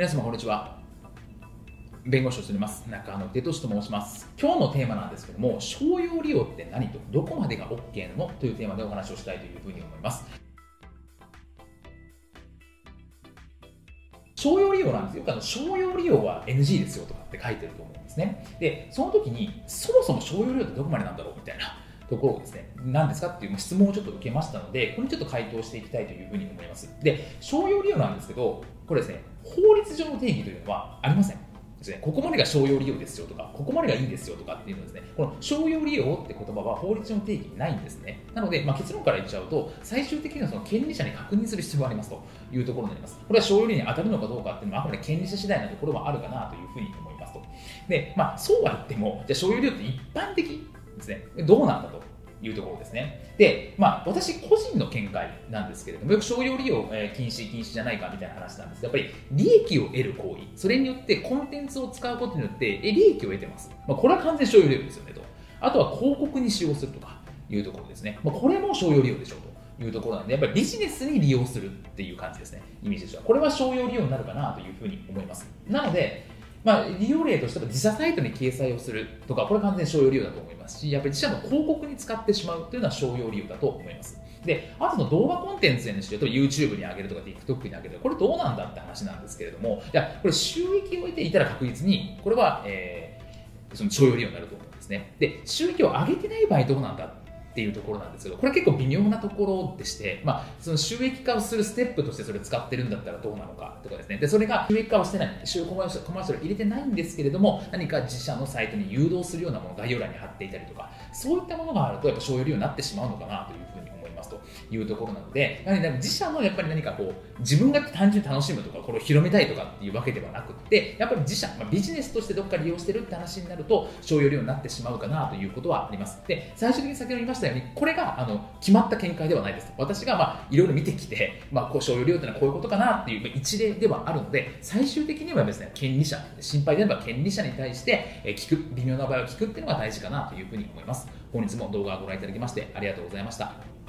皆様こんにちは弁護士をしております中野秀俊と申します今日のテーマなんですけども商用利用って何とどこまでが OK なのというテーマでお話をしたいというふうに思います商用利用なんですよ。あの商用利用は NG ですよとかって書いてると思うんですね。で、その時に、そもそも商用利用ってどこまでなんだろうみたいなところをですね、何ですかっていう質問をちょっと受けましたので、これにちょっと回答していきたいというふうに思います。で、商用利用なんですけど、これですね、法律上の定義というのはありません。ですね、ここまでが商用利用ですよとか、ここまでがいいですよとかっていうのですね、この商用利用って言葉は法律上の定義にないんですね。なので、まあ、結論から言っちゃうと、最終的にはその権利者に確認する必要がありますというところになります。これは商用利用に当たるのかどうかっていうのは、あくまで権利者次第なところはあるかなというふうに思いますと。で、まあ、そうは言っても、じゃあ商用利用って一般的ですね、どうなんだと。いうところですね。で、まあ、私個人の見解なんですけれども、よく商用利用、えー、禁止、禁止じゃないかみたいな話なんですが、やっぱり利益を得る行為、それによってコンテンツを使うことによってえ利益を得てます。まあ、これは完全商用利用ですよねと。あとは広告に使用するとかいうところですね。まあ、これも商用利用でしょうと。いうところなんで、やっぱりビジネスに利用するっていう感じですね、イメージとしては。これは商用利用になるかなというふうに思います。なので、まあ、利用例としては自社サイトに掲載をするとか、これ完全に商用利用だと思いますし、やっぱり自社の広告に使ってしまうというのは商用利用だと思います。で、あとの動画コンテンツにしてると YouTube に上げるとか TikTok に上げるとこれどうなんだって話なんですけれども、いや、これ収益を得ていたら確実に、これは、えー、その商用利用になると思うんですね。で、収益を上げてない場合どうなんだっていうところなんですけど、これ結構微妙なところでして、まあ、その収益化をするステップとしてそれ使ってるんだったらどうなのかとかですね、でそれが収益化をしてない、収益コマーシャル入れてないんですけれども、何か自社のサイトに誘導するようなもの概要欄に貼っていたりとか、そういったものがあると、やっぱ商用利用になってしまうのかなというふうにますというところなので、やはり自社のやっぱり何かこう、自分が単純に楽しむとか、これを広めたいとかっていうわけではなくって、やっぱり自社、まあ、ビジネスとしてどっか利用してるって話になると、商用利用になってしまうかなということはあります。で、最終的に先ほど言いましたように、これがあの決まった見解ではないです。私がまあいろいろ見てきて、まあ、こう商用利用っていうのはこういうことかなっていう一例ではあるので、最終的にはですね、権利者、心配であれば権利者に対して聞く、微妙な場合を聞くっていうのが大事かなというふうに思います。本日も動画をご覧いただきましてありがとうございました。